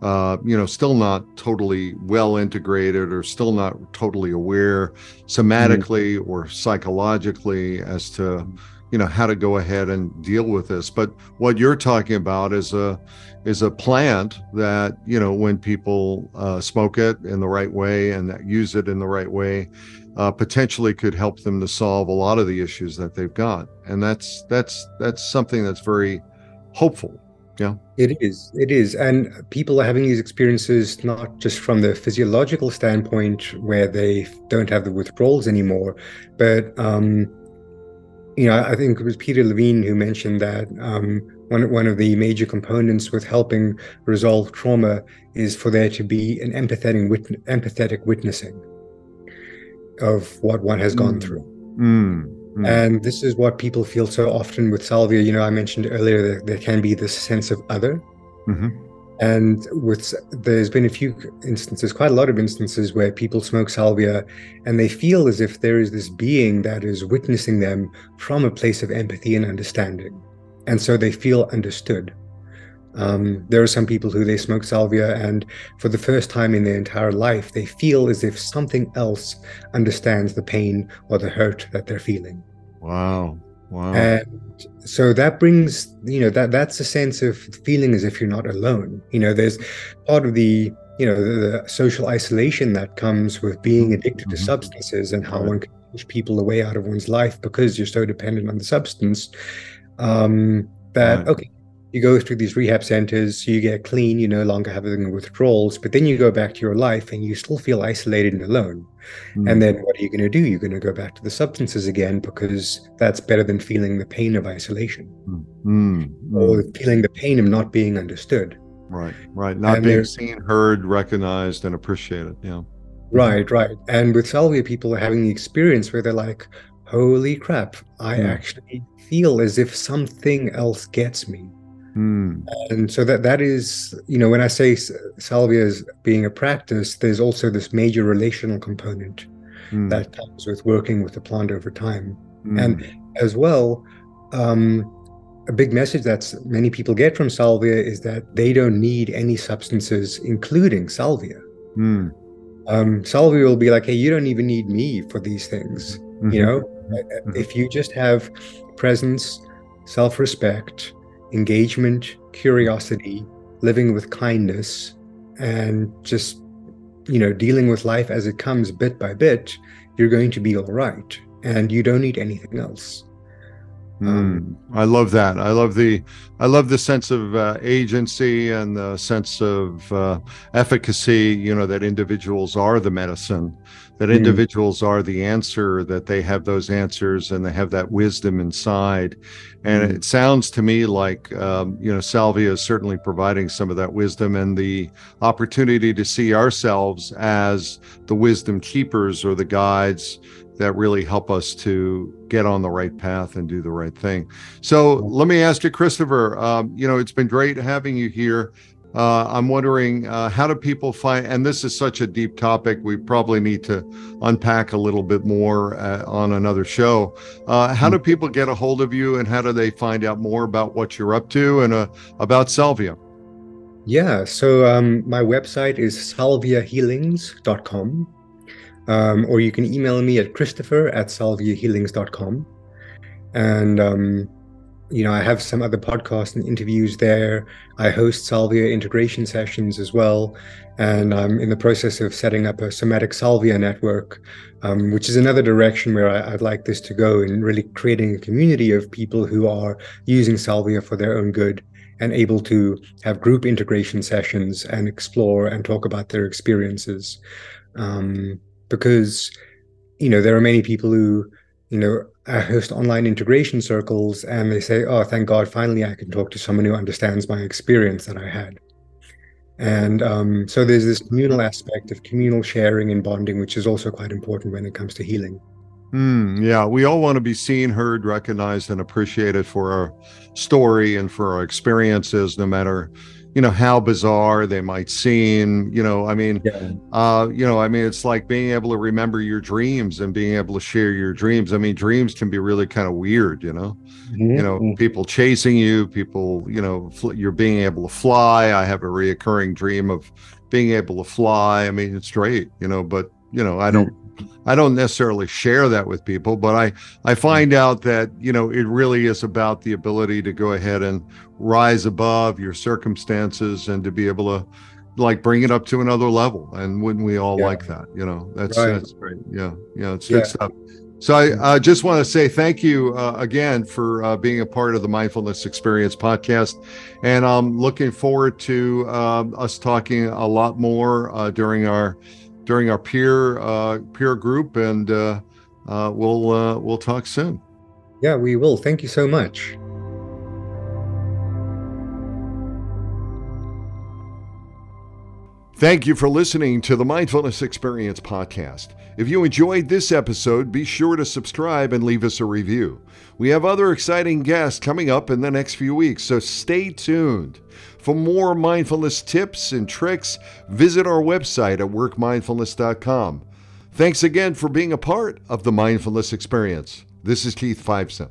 uh, you know, still not totally well integrated or still not totally aware somatically mm or psychologically as to, you know, how to go ahead and deal with this. But what you're talking about is a is a plant that you know when people uh, smoke it in the right way and use it in the right way uh, potentially could help them to solve a lot of the issues that they've got. And that's that's that's something that's very hopeful. Yeah. It is. It is. And people are having these experiences not just from the physiological standpoint where they don't have the withdrawals anymore but um you know i think it was peter levine who mentioned that um one, one of the major components with helping resolve trauma is for there to be an empathetic, wit- empathetic witnessing of what one has gone mm. through. Mm. Mm. And this is what people feel so often with salvia. You know, I mentioned earlier that there can be this sense of other. Mm-hmm. And with there's been a few instances, quite a lot of instances where people smoke salvia and they feel as if there is this being that is witnessing them from a place of empathy and understanding and so they feel understood. Um, there are some people who they smoke salvia, and for the first time in their entire life, they feel as if something else understands the pain or the hurt that they're feeling. Wow. Wow. And so that brings, you know, that that's a sense of feeling as if you're not alone. You know, there's part of the, you know, the, the social isolation that comes with being addicted mm-hmm. to substances and how right. one can push people away out of one's life because you're so dependent on the substance um, that right. okay you go through these rehab centers you get clean you no longer have the withdrawals but then you go back to your life and you still feel isolated and alone mm. and then what are you going to do you're going to go back to the substances again because that's better than feeling the pain of isolation mm. Mm. or feeling the pain of not being understood right right not and being seen heard recognized and appreciated yeah right right and with salvia people are having the experience where they're like holy crap i mm. actually feel as if something else gets me. Mm. And so that that is, you know, when I say salvia is being a practice, there's also this major relational component mm. that comes with working with the plant over time. Mm. And as well, um, a big message that many people get from salvia is that they don't need any substances, including salvia. Hmm. Um, salvia will be like, hey, you don't even need me for these things. Mm-hmm. You know, mm-hmm. if you just have presence, self respect, engagement, curiosity, living with kindness, and just, you know, dealing with life as it comes bit by bit, you're going to be all right. And you don't need anything else. Mm, I love that. I love the, I love the sense of uh, agency and the sense of uh, efficacy. You know that individuals are the medicine, that mm. individuals are the answer. That they have those answers and they have that wisdom inside. And mm. it sounds to me like um, you know Salvia is certainly providing some of that wisdom and the opportunity to see ourselves as the wisdom keepers or the guides that really help us to get on the right path and do the right thing. So let me ask you, Christopher. Um, you know, it's been great having you here. Uh, I'm wondering uh, how do people find, and this is such a deep topic, we probably need to unpack a little bit more uh, on another show. Uh, how do hmm. people get a hold of you and how do they find out more about what you're up to and uh, about Salvia? Yeah, so um, my website is salviahealings.com. Um, or you can email me at christopher at salviahealings.com. And, um, you know, I have some other podcasts and interviews there. I host Salvia integration sessions as well. And I'm in the process of setting up a somatic Salvia network, um, which is another direction where I, would like this to go in really creating a community of people who are using Salvia for their own good and able to have group integration sessions and explore and talk about their experiences. Um, because you know there are many people who you know host online integration circles and they say oh thank god finally i can talk to someone who understands my experience that i had. And um, so there's this communal aspect of communal sharing and bonding which is also quite important when it comes to healing. Mm, yeah we all want to be seen heard recognized and appreciated for our story and for our experiences no matter you know how bizarre they might seem you know i mean yeah. uh you know i mean it's like being able to remember your dreams and being able to share your dreams i mean dreams can be really kind of weird you know mm-hmm. you know mm-hmm. people chasing you people you know fl- you're being able to fly i have a reoccurring dream of being able to fly i mean it's great you know but you know i don't I don't necessarily share that with people, but I I find out that you know it really is about the ability to go ahead and rise above your circumstances and to be able to like bring it up to another level. And wouldn't we all yeah. like that? You know, that's right. that's great. Yeah, yeah, it's good stuff. So I uh, just want to say thank you uh, again for uh, being a part of the Mindfulness Experience podcast, and I'm looking forward to um, us talking a lot more uh, during our during our peer uh, peer group, and uh, uh, we'll uh, we'll talk soon. Yeah, we will. Thank you so much. Thank you for listening to the Mindfulness Experience podcast. If you enjoyed this episode, be sure to subscribe and leave us a review. We have other exciting guests coming up in the next few weeks, so stay tuned. For more mindfulness tips and tricks, visit our website at workmindfulness.com. Thanks again for being a part of the mindfulness experience. This is Keith Fiveson.